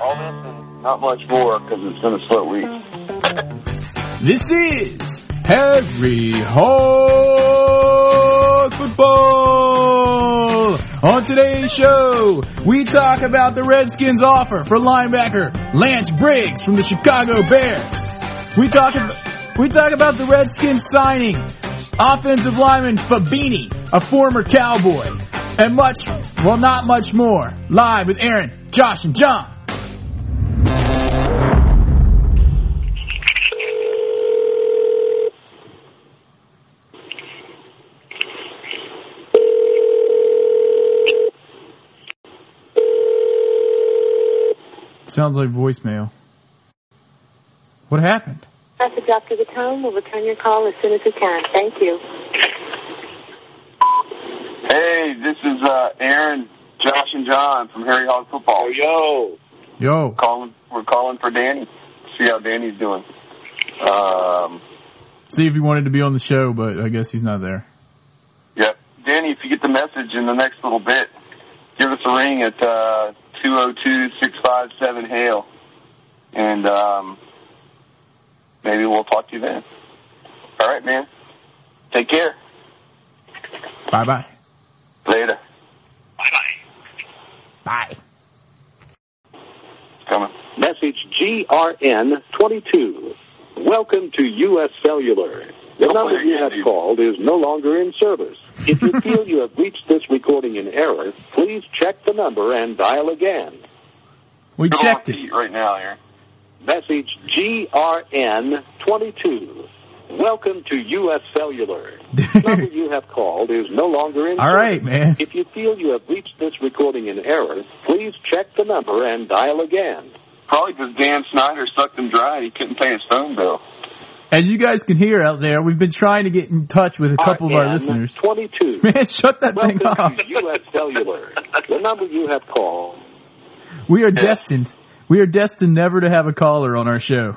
All this and not much more because it's been a slow week. This is Harry Hog Football. On today's show, we talk about the Redskins offer for linebacker Lance Briggs from the Chicago Bears. We talk about, we talk about the Redskins signing offensive lineman Fabini, a former cowboy, and much, well not much more. Live with Aaron, Josh, and John. Sounds like voicemail. What happened? Message after the tone. We'll return your call as soon as we can. Thank you. Hey, this is uh, Aaron, Josh, and John from Harry Hog Football. Oh yo, Yo. calling. We're calling for Danny. See how Danny's doing. Um, See if he wanted to be on the show, but I guess he's not there. yep. Danny, if you get the message in the next little bit, give us a ring at uh, two zero two six five seven hail, and um, maybe we'll talk to you then. All right, man. Take care. Bye bye. Later. Bye-bye. Bye. Coming. Message GRN22. Welcome to U.S. Cellular. The Don't number play you have called is no longer in service. If you feel you have reached this recording in error, please check the number and dial again. We Go checked on it. right now, Aaron. Message GRN22. Welcome to U.S. Cellular. The number you have called is no longer in All service. right, man. If you feel you have reached this recording in error, please check the number and dial again. Probably because Dan Snyder sucked him dry and he couldn't pay his phone bill. As you guys can hear out there, we've been trying to get in touch with a couple of our listeners. 22. Man, shut that thing off. to U.S. Cellular. The number you have called. We are destined. We are destined never to have a caller on our show.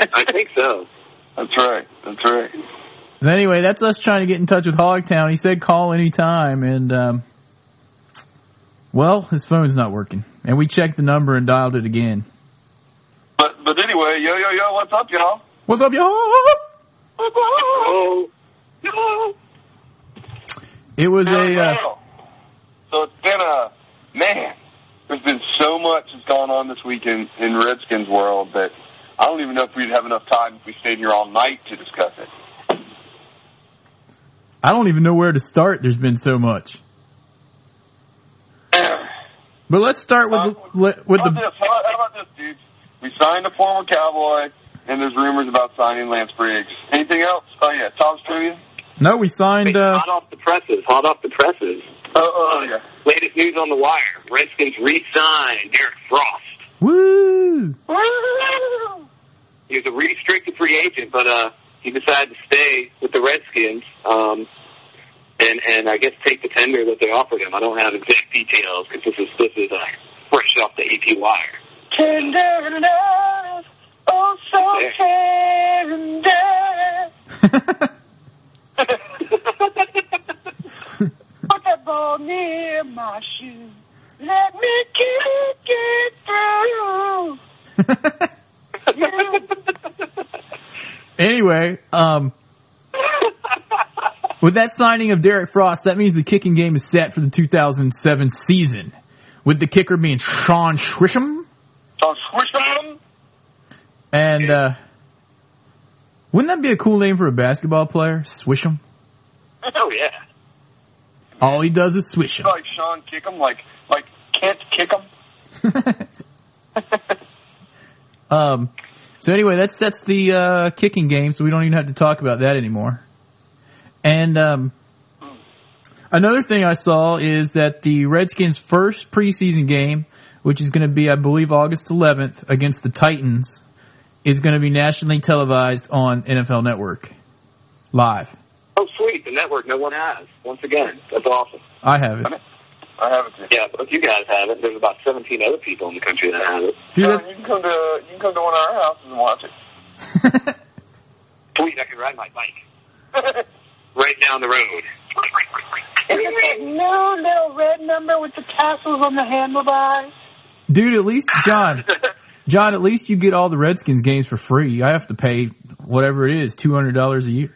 I think so. That's right. That's right. Anyway, that's us trying to get in touch with Hogtown. He said call anytime, and um, well, his phone's not working. And we checked the number and dialed it again. But but anyway, yo yo yo, what's up, y'all? What's up, y'all? It was a uh. So it's been a man. There's been so much that's gone on this week in, in Redskins world that I don't even know if we'd have enough time if we stayed here all night to discuss it. I don't even know where to start. There's been so much. But let's start with Uh, the, with how, the this? How, how about this, dudes? We signed a former Cowboy, and there's rumors about signing Lance Briggs. Anything else? Oh yeah, Tom's trivia. no. We signed. Uh, hot off the presses. Hot off the presses. Oh, oh, oh yeah. Latest news on the wire. Redskins re-signed Derrick Frost. woo! He was a restricted free agent, but uh, he decided to stay with the Redskins. Um, and and I guess take the tender that they offered him. I don't have exact details because this is this is uh, fresh off the AP wire. Tender love, oh so tender. Put that ball near my shoe. Let me kick it through. anyway, um, with that signing of Derrick Frost, that means the kicking game is set for the 2007 season, with the kicker being Shaun Suisham. Squish them. And uh, wouldn't that be a cool name for a basketball player? Suisham. Oh yeah. All he does is swish 'em. Like Sean kick him, like like can't kick him. Um, so anyway, that's that's the uh, kicking game, so we don't even have to talk about that anymore. And um, another thing I saw is that the Redskins' first preseason game, which is going to be, I believe, August 11th against the Titans, is going to be nationally televised on NFL Network live. Oh sweet, the network no one has. Once again, that's awesome. I have it. I have it. Too. Yeah, but you guys have it. There's about 17 other people in the country that have it. Dude, John, you can come to you can come to one of our houses and watch it. Sweet, I can ride my bike right down the road. Is it that new little red number with the tassels on the handlebars? Dude, at least John, John, at least you get all the Redskins games for free. I have to pay whatever it is, two hundred dollars a year.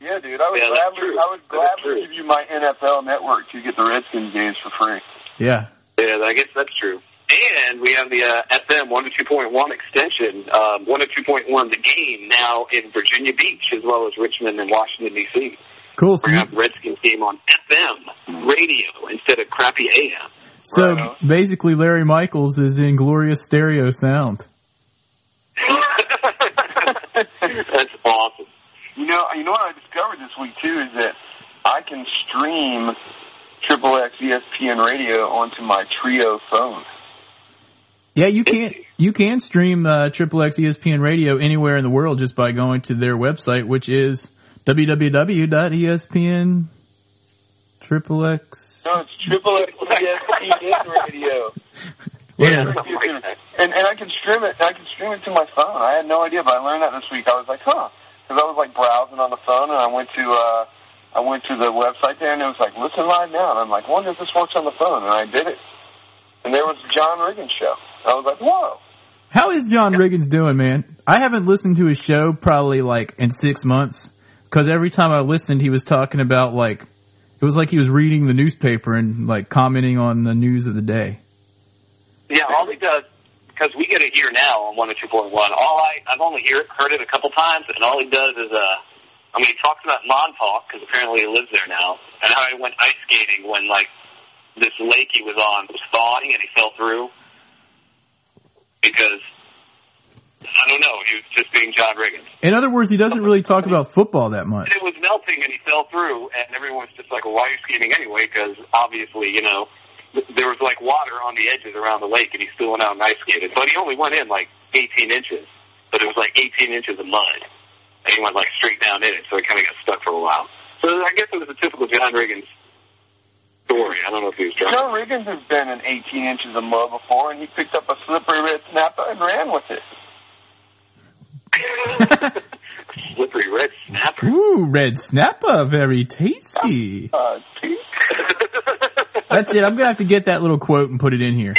Yeah, dude. I would Yeah, that's gladly, true. I would gladly give you my NFL network to get the Redskins games for free. Yeah. Yeah, I guess that's true. And we have the uh, FM 102.1 extension, um, 102.1 the game now in Virginia Beach as well as Richmond and Washington D.C. Cool. So, We're you- gonna have Redskins game on FM radio instead of crappy AM. So Right basically, Larry Michaels is in glorious stereo sound. That's awesome. You know, you know what I discovered this week too is that I can stream Triple X ESPN Radio onto my Treo phone. Yeah, you can you can stream uh, Triple X ESPN Radio anywhere in the world just by going to their website, which is www.espn triple X. No, it's Triple X Radio. Yeah. something like that. And and I can stream it. I can stream it to my phone. I had no idea, but I learned that this week. I was like, huh? Because I was like browsing on the phone, and I went to uh, I went to the website there, and it was like, listen live now. And I'm like, wonder if this works on the phone, and I did it. And there was John Riggins show. I was like, whoa. How is John Riggins doing, man? I haven't listened to his show probably like in six months because every time I listened, he was talking about like it was like he was reading the newspaper and like commenting on the news of the day. Yeah, all he does because we get it here now on one or two point one. All I I've only hear, heard it a couple times, and all he does is uh, I mean, he talks about Montauk because apparently he lives there now, and how he went ice skating when like this lake he was on was thawing and he fell through because I don't know, he was just being John Riggins. In other words, he doesn't really talk about football that much. And it was melting and he fell through, and everyone was just like, well, why are you skating anyway? Because obviously, you know, there was like water on the edges around the lake, and he still went out and ice skated. But he only went in like 18 inches, but it was like 18 inches of mud, and he went like straight down in it, so he kind of got stuck for a while. So I guess it was a typical John Riggins story. I don't know if he was drunk. John Riggins has been in 18 inches of mud before, and he picked up a slippery red snapper and ran with it. Slippery red snapper. Ooh, red snapper, very tasty. Uh, That's it. I'm gonna have to get that little quote and put it in here.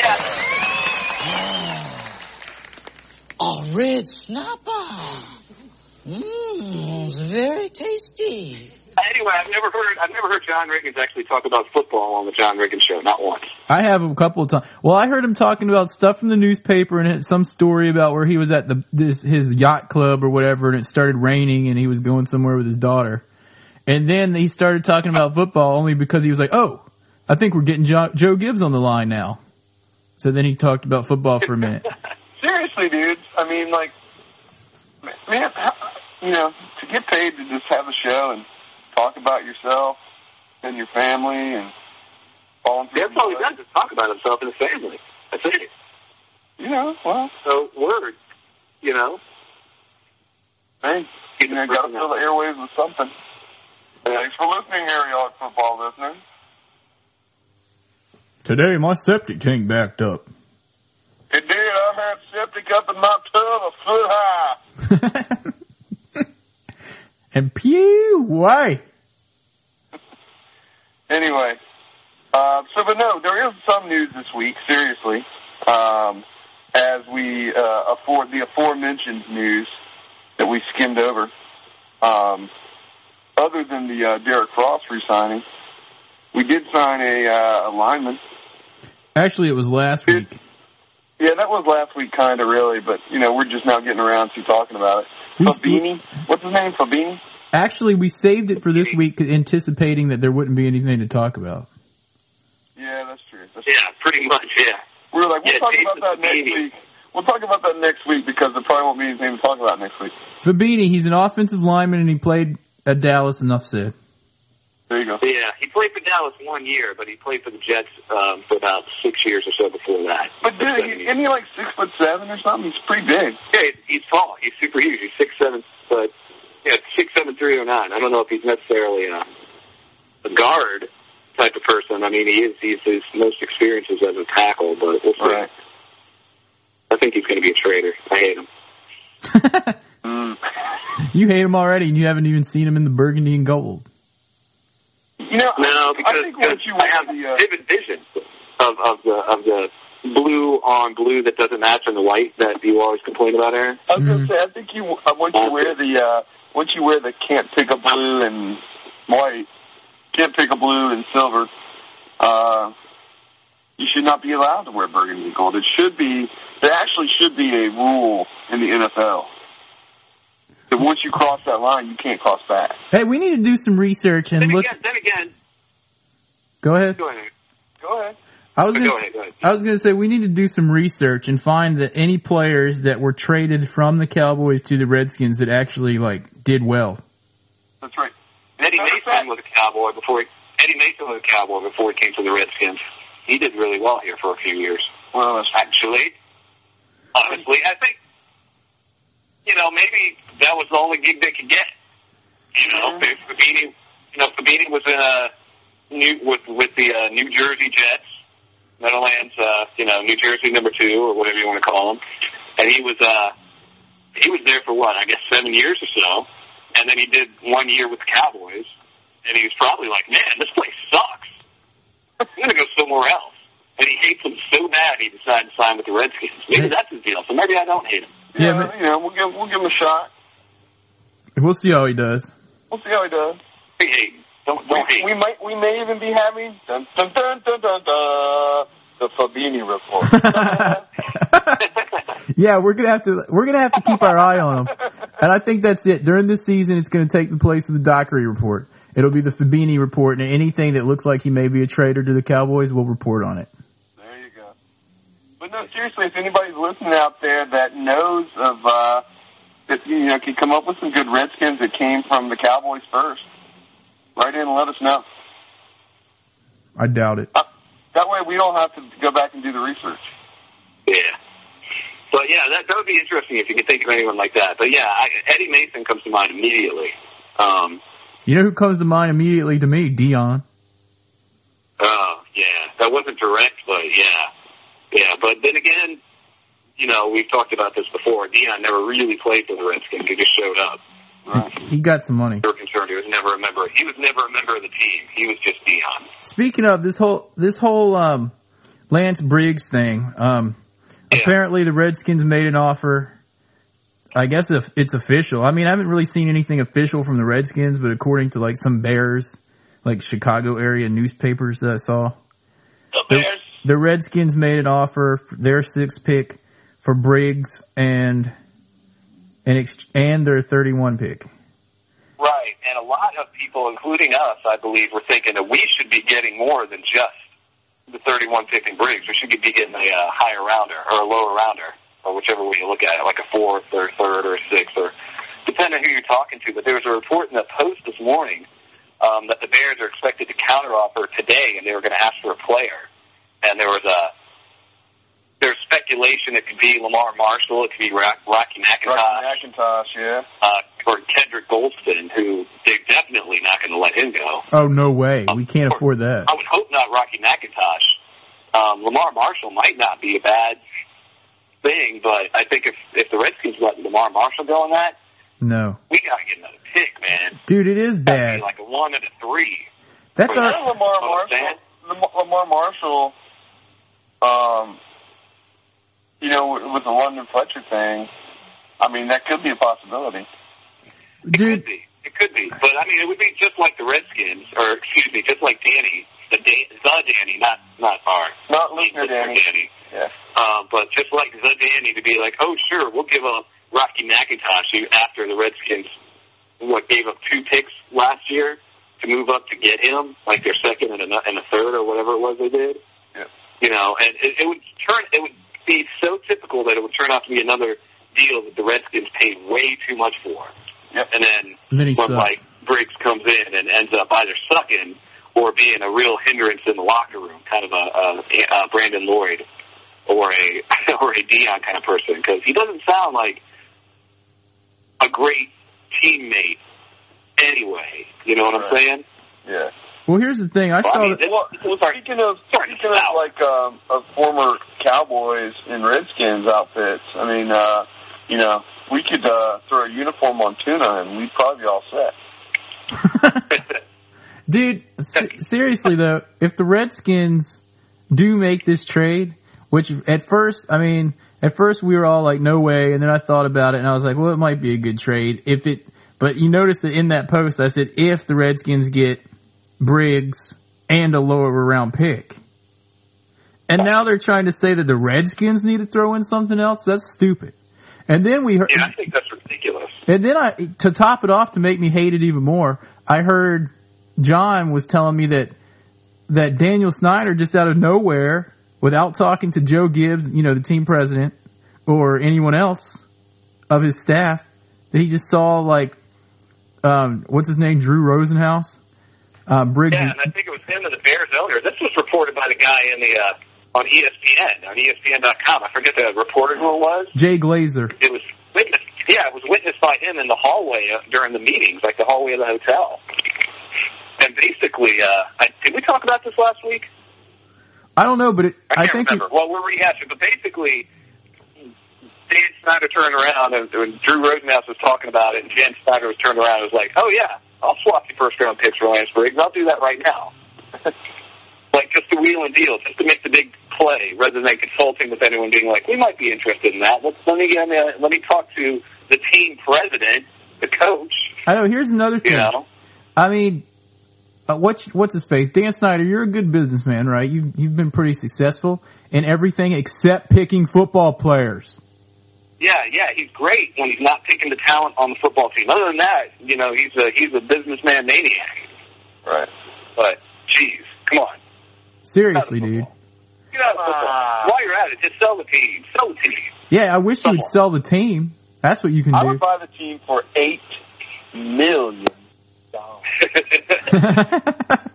A red snapper. Mmm, very tasty. Anyway, I've never heard I've never heard John Riggins actually talk about football on the John Riggins show, not once. I have him a couple of times. Well, I heard him talking about stuff from the newspaper and some story about where he was at the this his yacht club or whatever, and it started raining and he was going somewhere with his daughter. And then he started talking about football only because he was like, "Oh, I think we're getting jo- Joe Gibbs on the line now." So then he talked about football for a minute. Seriously, dude. I mean, like, man, how, you know, to get paid to just have a show and talk about yourself and your family and falling through. That's all he does is talk about himself and his family. That's it. You know, well, So word, you know. hey, you know, got to fill the airwaves with something. Thanks for listening, Harry Hog Football listeners. Today, my septic tank backed up. It did. I had septic up in my tub a foot high. and pew, why? Anyway, uh, so but no, there is some news this week. Seriously, um, as we uh, afford the aforementioned news that we skimmed over. Um, other than the uh, Derrick Frost re-signing, we did sign a, uh, a lineman. Actually, it was last week. Yeah, that was last week, kind of really, but you know we're just now getting around to talking about it. We- Fabini, what's his name? Fabini. Actually, we saved it for this week, anticipating that there wouldn't be anything to talk about. Yeah, that's true. That's Yeah, pretty much, yeah. We were like, we'll Yeah, talk Jason about that next week. We'll talk about that next week because there probably won't be anything to talk about next week. Fabini, he's an offensive lineman and he played at Dallas. Enough said. There you go. Yeah, he played for Dallas one year, but he played for the Jets um, for about six years or so before that. But dude, he, isn't he like six foot seven or something? He's pretty big. Yeah, he's, he's tall. He's super huge. He's six seven, but yeah, six seven three oh nine. I don't know if he's necessarily a, a guard type of person. I mean, he is. He's his most experiences as a tackle, but we'll see. Right. I think he's going to be a traitor. I hate him. Mm. You hate him already, and you haven't even seen him in the burgundy and gold. You know, No, I because, think once because you I have the uh, vivid vision of of the of the blue on blue that doesn't match on the white that you always complain about, Aaron? I was gonna Mhm. say, I think you uh, once you wear the uh, once you wear the can't pick a blue and white, can't pick a blue and silver, uh, you should not be allowed to wear burgundy and gold. It should be there actually should be a rule in the NFL that once you cross that line, you can't cross back. Hey, we need to do some research and Then look. again, then again, Go ahead. go ahead. Go ahead. I was gonna, ahead, go ahead. I was going to say we need to do some research and find that any players that were traded from the Cowboys to the Redskins that actually like did well. That's right. Eddie Matter Mason fact- was a cowboy before he, Eddie Mason was a cowboy before he came to the Redskins. He did really well here for a few years. Well, that's Actually, honestly, I think you know maybe that was the only gig they could get. You know, Mhm. Fabini, you know, Fabini was in a new with with the uh, New Jersey Jets, Meadowlands, uh, you know, New Jersey number two or whatever you want to call him, and he was uh he was there for what I guess seven years or so, and then he did one year with the Cowboys, and he was probably like, man, this place sucks. I'm gonna go somewhere else. And he hates them so bad he decided to sign with the Redskins. Maybe that's his deal. So maybe I don't hate him. Yeah, yeah, but- you know, we'll give we'll give him a shot. We'll see how he does. We'll see how he does. Hey, hate. Don't don't hate. We, we might we may even be having dun dun dun dun dun, dun the Fabini report. yeah, we're gonna have to we're gonna have to keep our eye on him, and I think that's it. During this season, it's gonna take the place of the Dockery report. It'll be the Fabini report, and anything that looks like he may be a traitor to the Cowboys, we'll report on it. There you go. But no, seriously, if anybody's listening out there that knows of uh that you know can come up with some good Redskins that came from the Cowboys first, write in and let us know. I doubt it. Uh, that way we don't have to go back and do the research. Yeah. But yeah, that that would be interesting if you could think of anyone like that. But yeah, I, Eddie Mason comes to mind immediately. Um, You know who comes to mind immediately to me? Dion. oh yeah, that wasn't direct, but yeah, yeah. But then again, you know, we've talked about this before. Dion never really played for the Redskins; he just showed up. He got some money. Were concerned he was never a member. He was never a member of the team. He was just Dion. Speaking of this whole this whole um, Lance Briggs thing, um, Yeah. apparently the Redskins made an offer. I guess if it's official. I mean, I haven't really seen anything official from the Redskins, but according to like some Bears, like Chicago area newspapers that I saw, The the, the Redskins made an offer for their sixth pick for Briggs and and ex- and their 31 pick. Right, and a lot of people, including us, I believe, were thinking that we should be getting more than just the 31 pick in Briggs. We should be getting a uh, higher rounder or a lower rounder, or whichever way you look at it, like a fourth or third or sixth, or depending on who you're talking to. But there was a report in the Post this morning um, that the Bears are expected to counteroffer today, and they were going to ask for a player. And there was a there's speculation it could be Lemar Marshall, it could be Rock, Rocky McIntosh Rocky McIntosh, yeah. uh, or Kedric Golston, who they're definitely not going to let him go. Oh no way, we can't afford that. I would hope not Rocky McIntosh. Um, Lemar Marshall might not be a bad thing, but I think if if the Redskins let Lemar Marshall go on that, No, we got to get another pick, man. dude, it is bad. be like a one and a three. That's Well, our. And Lamar Know what I'm Marshall, Lemar Marshall, um, you know, with the London Fletcher thing, I mean, that could be a possibility. It Dude, could be. It could be. But I mean, it would be just like the Redskins, or excuse me, just like Danny, the Dan, the Danny, not not our Not listener Danny. Danny. Yeah. Uh, but just like the Danny to be like, oh sure, we'll give up Rocky McIntosh who after the Redskins what gave up two picks last year to move up to get him, like their second and a, and a third or whatever it was they did. Yeah. You know, and it, it would turn it would be so typical that it would turn out to be another deal that the Redskins paid way too much for. Yep. And then And then he when like Briggs comes in and ends up either sucking or being a real hindrance in the locker room, kind of a, a, a Brandon Lloyd or a or a Dion kind of person, because he doesn't sound like a great teammate anyway. You know what I'm saying? Yeah. Well, here's the thing. I Well, I saw mean, that. this- Well, this was speaking of speaking of like um, of former Cowboys and Redskins outfits, I mean, uh, you know, we could uh, throw a uniform on Tuna and we'd probably be all set. Dude, se- seriously though, if the Redskins do make this trade, Which at first, I mean, at first we were all like, no way. And then I thought about it and I was like, well, it might be a good trade if it, but you notice that in that post, I said, if the Redskins get Briggs and a lower round pick. And now they're trying to say that the Redskins need to throw in something else. That's stupid. And then we heard, Yeah, I think that's ridiculous. and then I, to top it off, to make me hate it even more, I heard John was telling me that that Daniel Snyder just out of nowhere, without talking to Joe Gibbs, you know, the team president, or anyone else of his staff, that he just saw like, um, what's his name, Drew Rosenhaus, uh, Briggs. Yeah, and I think it was him and the Bears earlier. This was reported by the guy in the uh, on ESPN on ESPN.com. I forget the reporter who it was. Jay Glazer. It was witnessed. Yeah, it was witnessed by him in the hallway uh, during the meetings, like the hallway of the hotel. And basically, uh, I, did we talk about this last week? I don't know, but it, I I can't think it- remember. well, we're rehashing, but basically, Dan Snyder turned around and, and Drew Rosenhaus was talking about it, and Dan Snyder was turned around and was like, "Oh yeah, I'll swap your first round picks for Lance Briggs. I'll do that right now." like just to wheel and deal, just to make the big play, rather than consulting with anyone being like, "We might be interested in that." Let's, let me get me, let me talk to the team president, the coach. I know. Here's another thing. You know, I mean, uh, what's what's his face? Dan Snyder, you're a good businessman, right? You you've been pretty successful in everything except picking football players. Yeah, yeah, he's great when he's not picking the talent on the football team. Other than that, you know, he's a he's a businessman maniac. Right. But geez, come on, Seriously, dude. get out of football. While you're at it, just sell the team. Sell the team. Yeah, I wish you would sell the team. That's what you can I do. I would buy the team for eight million dollars.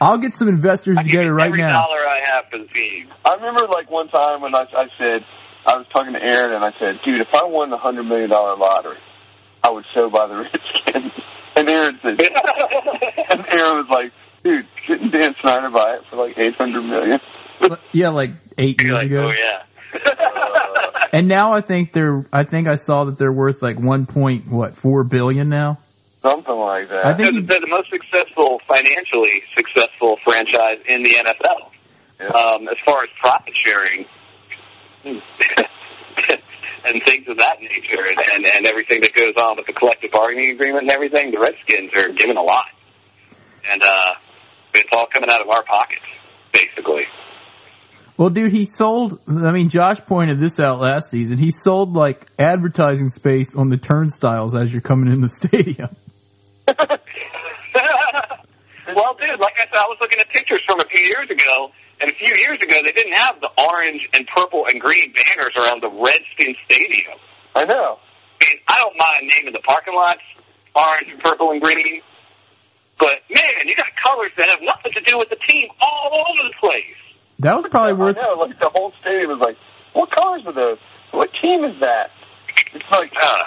I'll get some investors I together you right every now. dollar I have for the team. I remember like one time when I, I said I was talking to Aaron and I said, "Dude, if I won the hundred million dollar lottery, I would show by the Redskins." And Aaron said, and Aaron was like, "Dude, couldn't Dan Snyder buy it for like eight hundred million? Yeah, like 8 You're years like, ago. oh yeah. And now I think they're. I think I saw that they're worth like one point what four billion now. Something like that." I think They're, they're the most successful, financially successful franchise in the NFL. Yeah. Um, as far as profit sharing and things of that nature, and, and and everything that goes on with the collective bargaining agreement and everything, the Redskins are given a lot, and uh, it's all coming out of our pockets, basically. Well, dude, he sold. I mean, Josh pointed this out last season. He sold like advertising space on the turnstiles as you're coming in the stadium. well, dude, like I said, I was looking at pictures from a few years ago, and a few years ago they didn't have the orange and purple and green banners around the Redskins Stadium. I know. I mean, I don't mind naming the parking lots orange and purple and green, but man, you got colors that have nothing to do with the team all over the place. That was probably worth. I know. Like the whole stadium was like, "What colors are those? What team is that?" It's like. Uh,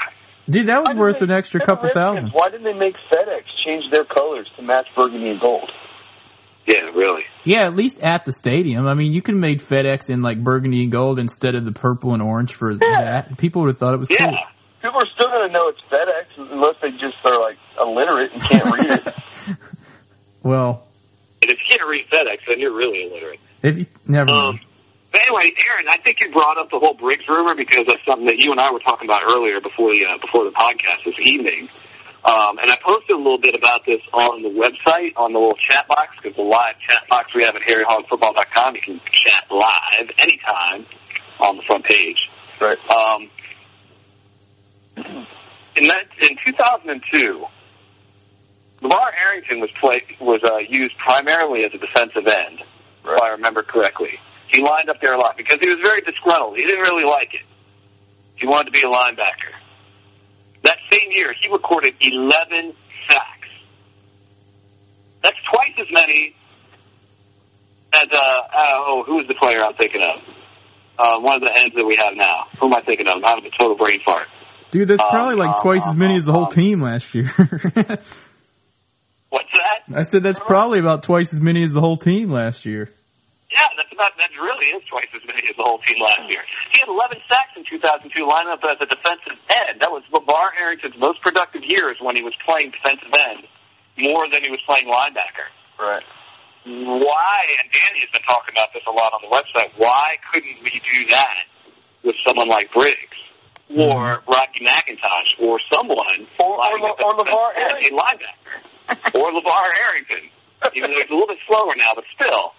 Dude, that was worth they- an extra couple Redskins, thousand. Why didn't they make FedEx change their colors to match burgundy and gold? Yeah, really. Yeah, at least at the stadium. I mean, you could have made FedEx in like burgundy and gold instead of the purple and orange for that. People would have thought it was Yeah. cool. People are still going to know it's FedEx unless they just are like illiterate and can't read it. Well, And if you can't read FedEx, then you're really illiterate. if you never Um, but anyway, Aaron, I think you brought up the whole Briggs rumor because that's something that you and I were talking about earlier before the uh, before the podcast this evening. Um, and I posted a little bit about this on the website, on the little chat box, because the live chat box we have at harryhogfootball.com, you can chat live anytime on the front page. Right. Um, in that, in 2002, LaVar Arrington was play, was uh, used primarily as a defensive end, if I remember correctly. He lined up there a lot because he was very disgruntled. He didn't really like it. He wanted to be a linebacker. Year, he recorded 11 sacks. That's twice as many as uh, uh oh, who is the player I'm thinking of? Uh, one of the ends that we have now. Who am I thinking of? I'm a total brain fart. Dude, that's um, probably like um, twice as many as the whole um, team last year. What's that? I said that's probably about twice as many as the whole team last year. Yeah, that really is twice as many as the whole team last year. He had 11 sacks in 2002, lining up as a defensive end. That was LaVar Arrington's most productive years when he was playing defensive end, more than he was playing linebacker. Right. why, and Danny has been talking about this a lot on the website, why couldn't we do that with someone like Briggs or mm-hmm. Rocky McIntosh or someone Or- or Le- or LaVar at linebacker or LaVar Arrington, even though he's a little bit slower now, but still.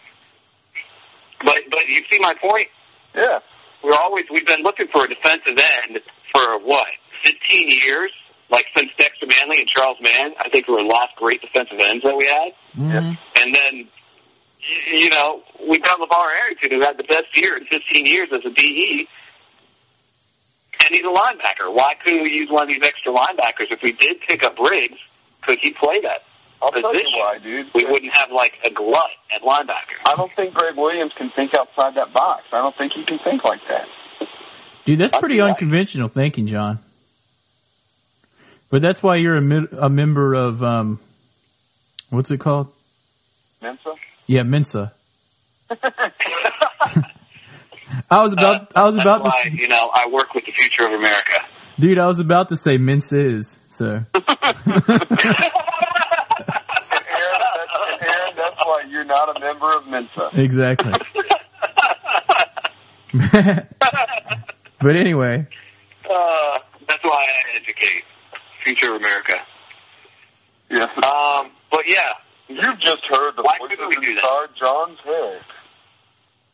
But but you see my point. Yeah. We're always we've been looking for a defensive end for what 15 years. Like since Dexter Manley and Charles Mann, I think were the last great defensive ends that we had. Mhm. And then, you know, we've got LaVar Arrington, who had the best year in 15 years as a DE, and he's a linebacker. Why couldn't we use one of these extra linebackers? If we did pick up Briggs, could he play that I'll position? why, dude. We wouldn't have, like, a glut at linebacker. I don't think Gregg Williams can think outside that box. I don't think he can think like that. Dude, that's I'd pretty be right. unconventional thinking, John. But that's why you're a, mi- a member of um, what's it called? Mensa? Yeah, Mensa. I was about, I was about to, That's why, you know, I work with the future of America. dude, I was about to say Mensa is. So, Aaron, that's, why you're not a member of Mensa. exactly. but anyway, uh, that's why I educate future of America. Yes. Um, but yeah, You've just heard the Why voices we do that? inside John's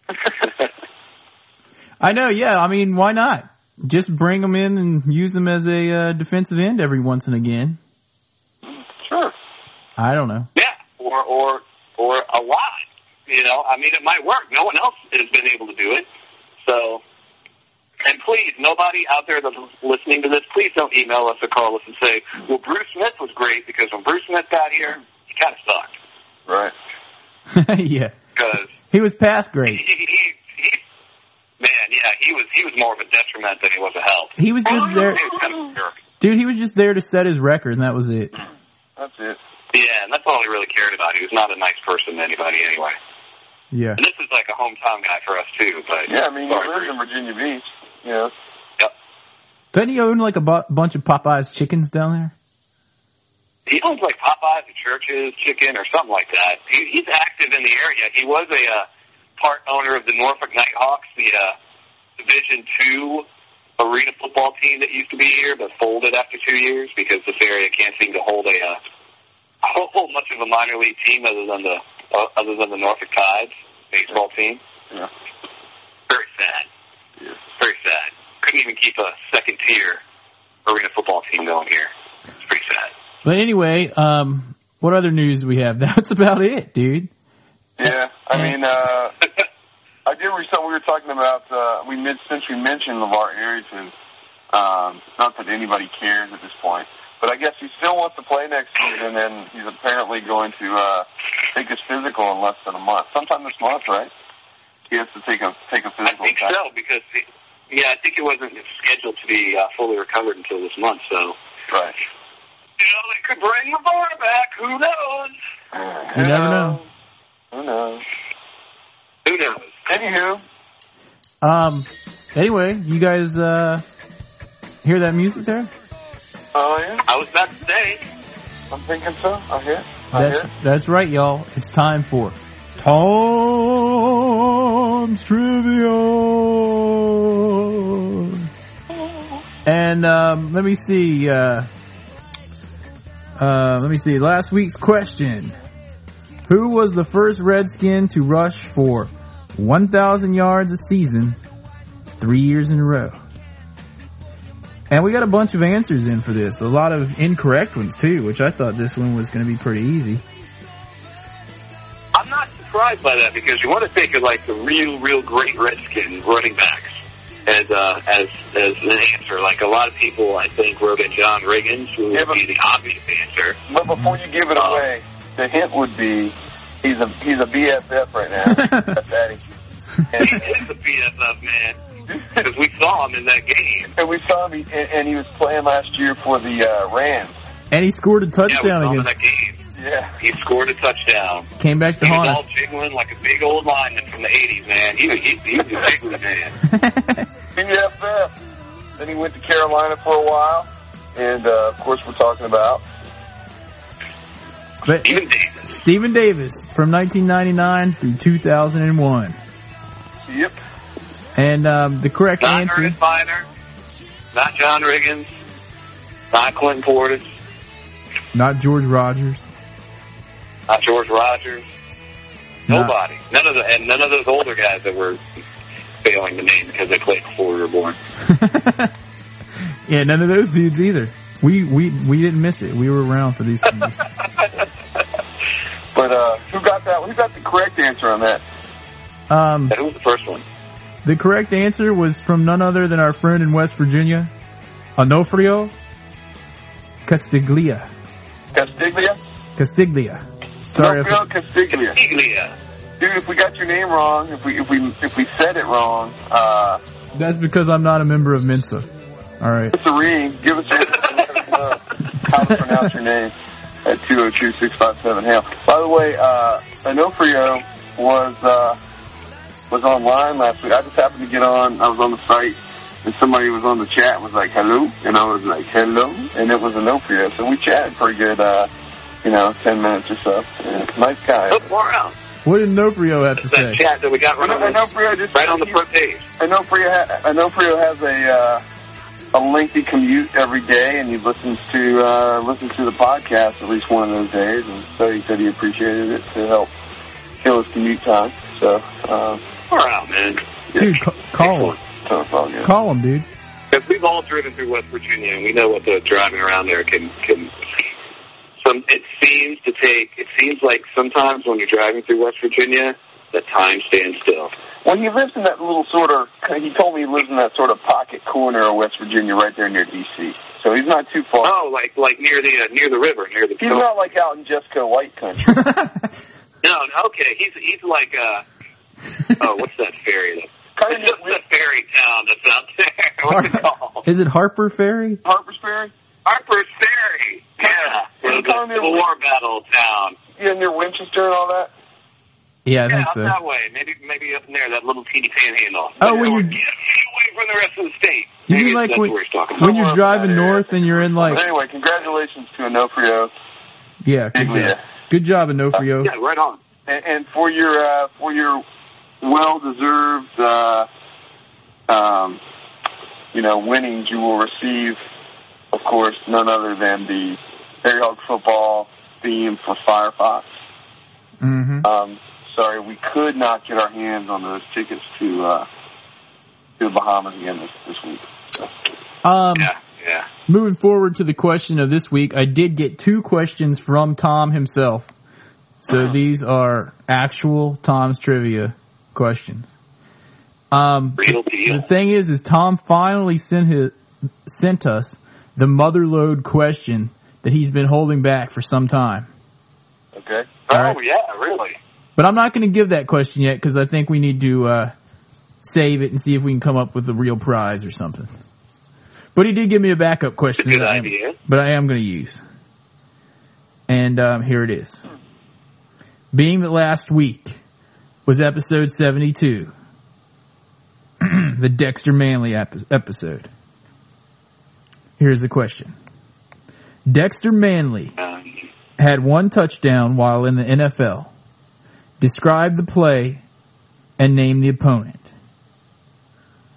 head. I know. Yeah, I mean, why not? Just bring them in and use them as a uh, defensive end every once and again. Sure. I don't know. Yeah, or or or a lot. You know, I mean, it might work. No one else has been able to do it. So, and please, nobody out there that's listening to this, please don't email us or call us and say, "Well, Bruce Smith was great because when Bruce Smith got here, he kind of sucked." Right. yeah, Because he was past great. he, he, he, man, yeah, he was he was more of a detriment than he was a help. He was just there, He was kind of dude. He was just there to set his record, and that was it. That's it. Yeah, and that's all he really cared about. He was not a nice person to anybody anyway. Yeah. And this is like a hometown guy for us too. But Yeah, I mean, he lives in Virginia Beach. You know. Yep. Doesn't he own like a bu- bunch of Popeyes chickens down there? He owns like Popeyes, or Churches, Chicken, or something like that. He, he's active in the area. He was a uh, part owner of the Norfolk Nighthawks, the uh, Division Two arena football team that used to be here, but folded after two years because this area can't seem to hold a uh, hold much of a minor league team other than the uh, other than the Norfolk Tides baseball team. Yeah. Very sad. Yeah. Very sad. Couldn't even keep a second tier arena football team going here. It's pretty sad. But anyway, um, what other news do we have? That's about it, dude. Yeah. I mean, uh, I did read something we were talking about. Uh, we mid since we mentioned LaVar Arrington. Um, not that anybody cares at this point, but I guess he still wants to play next season, and he's apparently going to uh, take his physical in less than a month, sometime this month, right? He has to take a take a physical. I think so because it, yeah, I think it wasn't scheduled to be uh, fully recovered until this month. So Right. you know they could bring the bar back. Who knows? You never know. Who knows? Who knows? Anywho, Um, anyway, you guys, uh, hear that music there? oh yeah, I was about to say. I'm thinking so. I hear. I That's, hear. that's right, y'all. It's time for Tom's Trivia. And, um, let me see, uh, uh, let me see, last week's question. Who was the first Redskin to rush for 1,000 yards a season three years in a row? And we got a bunch of answers in for this. A lot of incorrect ones too, which I thought this one was going to be pretty easy. I'm not surprised by that because you want to think of like the real, real great Redskins running backs as uh, as as an answer. Like a lot of people, I think, wrote in John Riggins, who Yeah, would be the obvious answer. But before you give it Uh, away, the hint would be he's a he's a BFF right now. That's Daddy. He is a BFF man because we saw him in that game. And we saw him, and, and he was playing last year for the uh, Rams. And he scored a Yeah, we touchdown saw him in against, that game. Yeah. He scored a touchdown. came back to He was haunt all jiggling like a big old lineman from the '80s, man. He was he, he was a jiggly man. us. BFF. Then he went to Carolina for a while, and uh, of course we're talking about But Stephen Davis. Stephen Davis from 1999 through 2001. Yep. And um, the correct Not answer. Earnest Byner. Not John Riggins. Not Clinton Portis. Not George Rogers. Not George Rogers. Not- Nobody. None of the and none of those older guys that were failing to name because they played before we were born. yeah, none of those dudes either. We we we didn't miss it. We were around for these things. But uh, who got that? Who got the correct answer on that? Um, Who was the first one? The correct answer was from none other than our friend in West Virginia, Onofrio Castiglia. Castiglia. Castiglia. Sorry, if, Gabriel Castiglia. Dude, if we got your name wrong, if we if we if we said it wrong, uh, that's because I'm not a member of Mensa. All right. give us a ring. Give us a let us know how to pronounce your name at two zero two six five seven hail. By the way, uh, Onofrio was uh, was online last week. I just happened to get on. I was on the site. And somebody was on the chat was like, hello? And I was like, hello? And it was Onofrio. So we chatted for a good, uh, you know, 10 minutes or so. And nice guy. Look more around. What did Nofrio have to that say? chat that we got right on, the, Onofrio just right on the front page. I know Frio. Ha- I know Frio has a uh, a lengthy commute every day, and he listens to uh, listens to the podcast at least one of those days. And so he said he appreciated it to help kill his commute time. So, uh, More around, man. Dude, ca- call him. so it's. Call him, dude. Because we've all driven through West Virginia, and we know what the driving around there can can. Some it seems to take. It seems like sometimes when you're driving through West Virginia, that time stands still. Well, he lives in that little sort of. He told me he lives in that sort of pocket corner of West Virginia, right there near D.C. So he's not too far. Oh, like like near the uh, near the river, near the. He's not like out in Jessica White country. No, no, okay. He's he's like uh oh, what's that ferry? kind It's just of the ferry town that's out there. What's it called? Is it Harper Ferry? Harper's Ferry. Harper's Ferry. Yeah, It's the, kind the, of- the war battle town. Yeah, near Winchester and all that. Yeah, I Yeah, think up so. that way. Maybe maybe up in there, that little teeny panhandle. Oh, when Or you- get away from the rest of the state. You Maybe mean like when, we're talking when you're driving north and you're in like But anyway, congratulations to Onofrio. yeah, good Biglia. Job, good job, Onofrio. Yeah, right on. and, and for your uh, for your well deserved uh, um, you know winnings, you will receive, of course, none other than the Harry Hog football theme for Firefox. Mm-hmm. Um, sorry, we could not get our hands on those tickets to uh, to the Bahamas again this, this week. So, Um, Yeah, yeah. moving forward to the question of this week, I did get two questions from Tom himself. So these are actual Tom's trivia questions. Um, the thing is, is Tom finally sent his sent us the motherload question that he's been holding back for some time. okay. Oh right. yeah, really. But I'm not going to give that question yet because I think we need to uh, save it and see if we can come up with a real prize or something. But he did give me a backup question Good that I am, idea. but I am going to use. And um, here it is. Being that last week was episode 72, the Dexter Manley ep- episode. Here's the question. Dexter Manley Um, had one touchdown while in the NFL. Describe the play and name the opponent.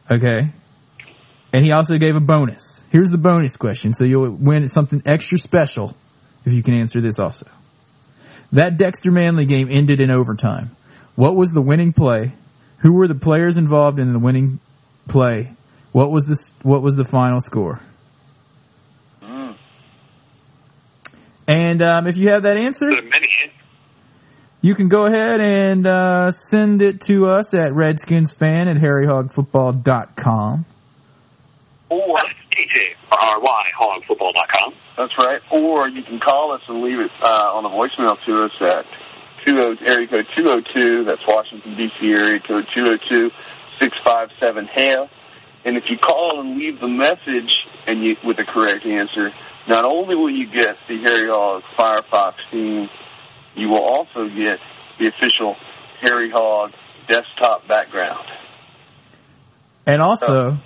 Okay? And he also gave a bonus. Here's the bonus question, so you'll win something extra special if you can answer this also. That Dexter Manley game ended in overtime. What was the winning play? Who were the players involved in the winning play? What was the what was the final score? Mm. And um, if you have that answer, there are many. You can go ahead and uh, send it to us at redskinsfan at harryhogfootball.com. Or That's DJ R-Y, hogfootball.com. That's right. Or you can call us and leave it uh, on a voicemail to us at 20, area code 202, that's Washington, D.C. area code 202-657 hail. And if you call and leave the message and you, with the correct answer, not only will you get the Harry Hog Firefox theme, you will also get the official Harry Hog desktop background. And also,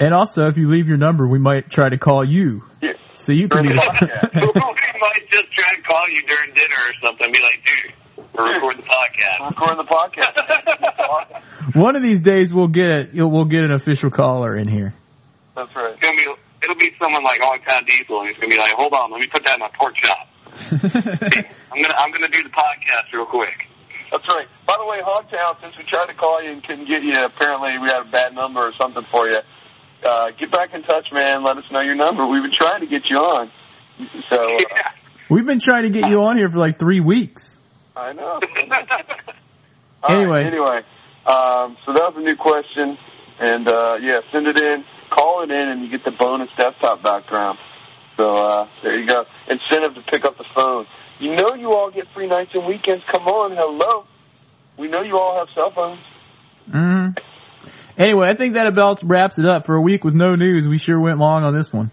and also, if you leave your number, we might try to call you. Yeah. So you can During be the podcast. Might just try to call you during dinner or something. Be like, dude, we're recording the podcast. Recording the podcast. One of these days we'll get. We'll get an official caller in here. That's right. It's gonna be. It'll be someone like Longtime Diesel, and he's gonna be like, "Hold on, let me put that in my pork chop. I'm gonna I'm gonna do the podcast real quick." That's right. By the way, Hogtown, since we tried to call you and couldn't get you, apparently we had a bad number or something for you. Uh, get back in touch, man. Let us know your number. We've been trying to get you on. So, uh, Yeah. We've been trying to get you on here for like three weeks. I know. All right, Anyway. anyway, um, so that was a new question, and uh, yeah, send it in, call it in, and you get the bonus desktop background. So uh, there you go. Incentive to pick up the phone. You know you all get free nights and weekends. Come on, hello. We know you all have cell phones. hmm Anyway, I think that about wraps it up for a week with no news. We sure went long on this one.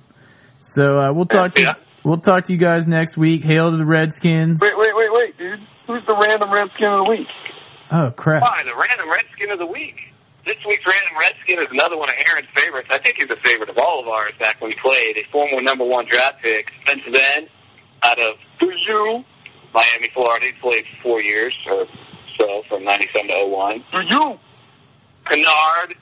So uh, we'll talk to Yeah. we'll talk to you guys next week. Hail to the Redskins. Wait, wait, wait, wait, dude. Who's the random redskin of the week? Oh crap! Why the random Redskin of the week? This week's random Redskin is another one of Aaron's favorites. I think he's a favorite of all of ours back when he played. A former number one draft pick, defensive end, out of Purdue, Miami, Florida. He played four years or so, from '97 to '01. For you. Kenard,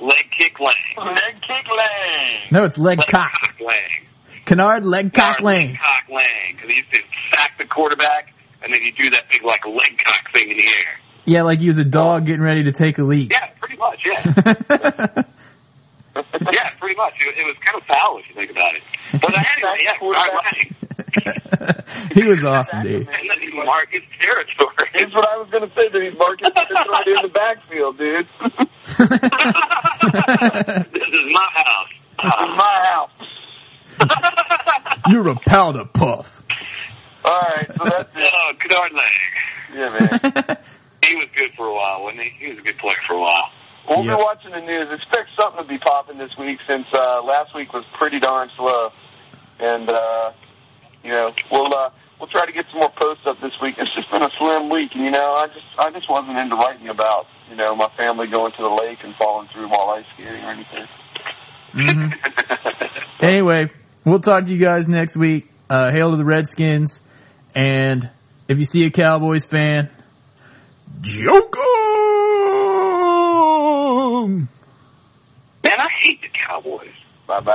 leg kick Lang. Leg kick Lang. No, it's leg Leg cock. Lang. Kenard leg cock Kenard, lane. Leg cock Lang. Because he used to sack the quarterback, and then you do that big like leg cock thing in the air. Yeah, like he was a dog getting ready to take a leak. Yeah, pretty much. Yeah. yeah, pretty much. It, it was kind of foul if you think about it. But anyway, yeah, Kenard Lang. he was awesome, dude. And then he marked his territory. Here's what I was going to say, dude. Marcus is right in the backfield, dude. This is my house. This is my house. You're a powder puff. All right, so that's it. Oh, Kenard Lang. Yeah, man. He was good for a while, wasn't he? He was a good player for a while. We'll Yep. be watching the news. Expect something to be popping this week since uh, last week was pretty darn slow. And, uh, you know, we'll, uh, we'll try to get some more posts up this week. It's just been a slim week, and, you know, I just, I just wasn't into writing about, you know, my family going to the lake and falling through while ice skating or anything. Mhm. Anyway, we'll talk to you guys next week. Uh, hail to the Redskins. And if you see a Cowboys fan, joke 'em! Man, I hate the Cowboys. Bye-bye.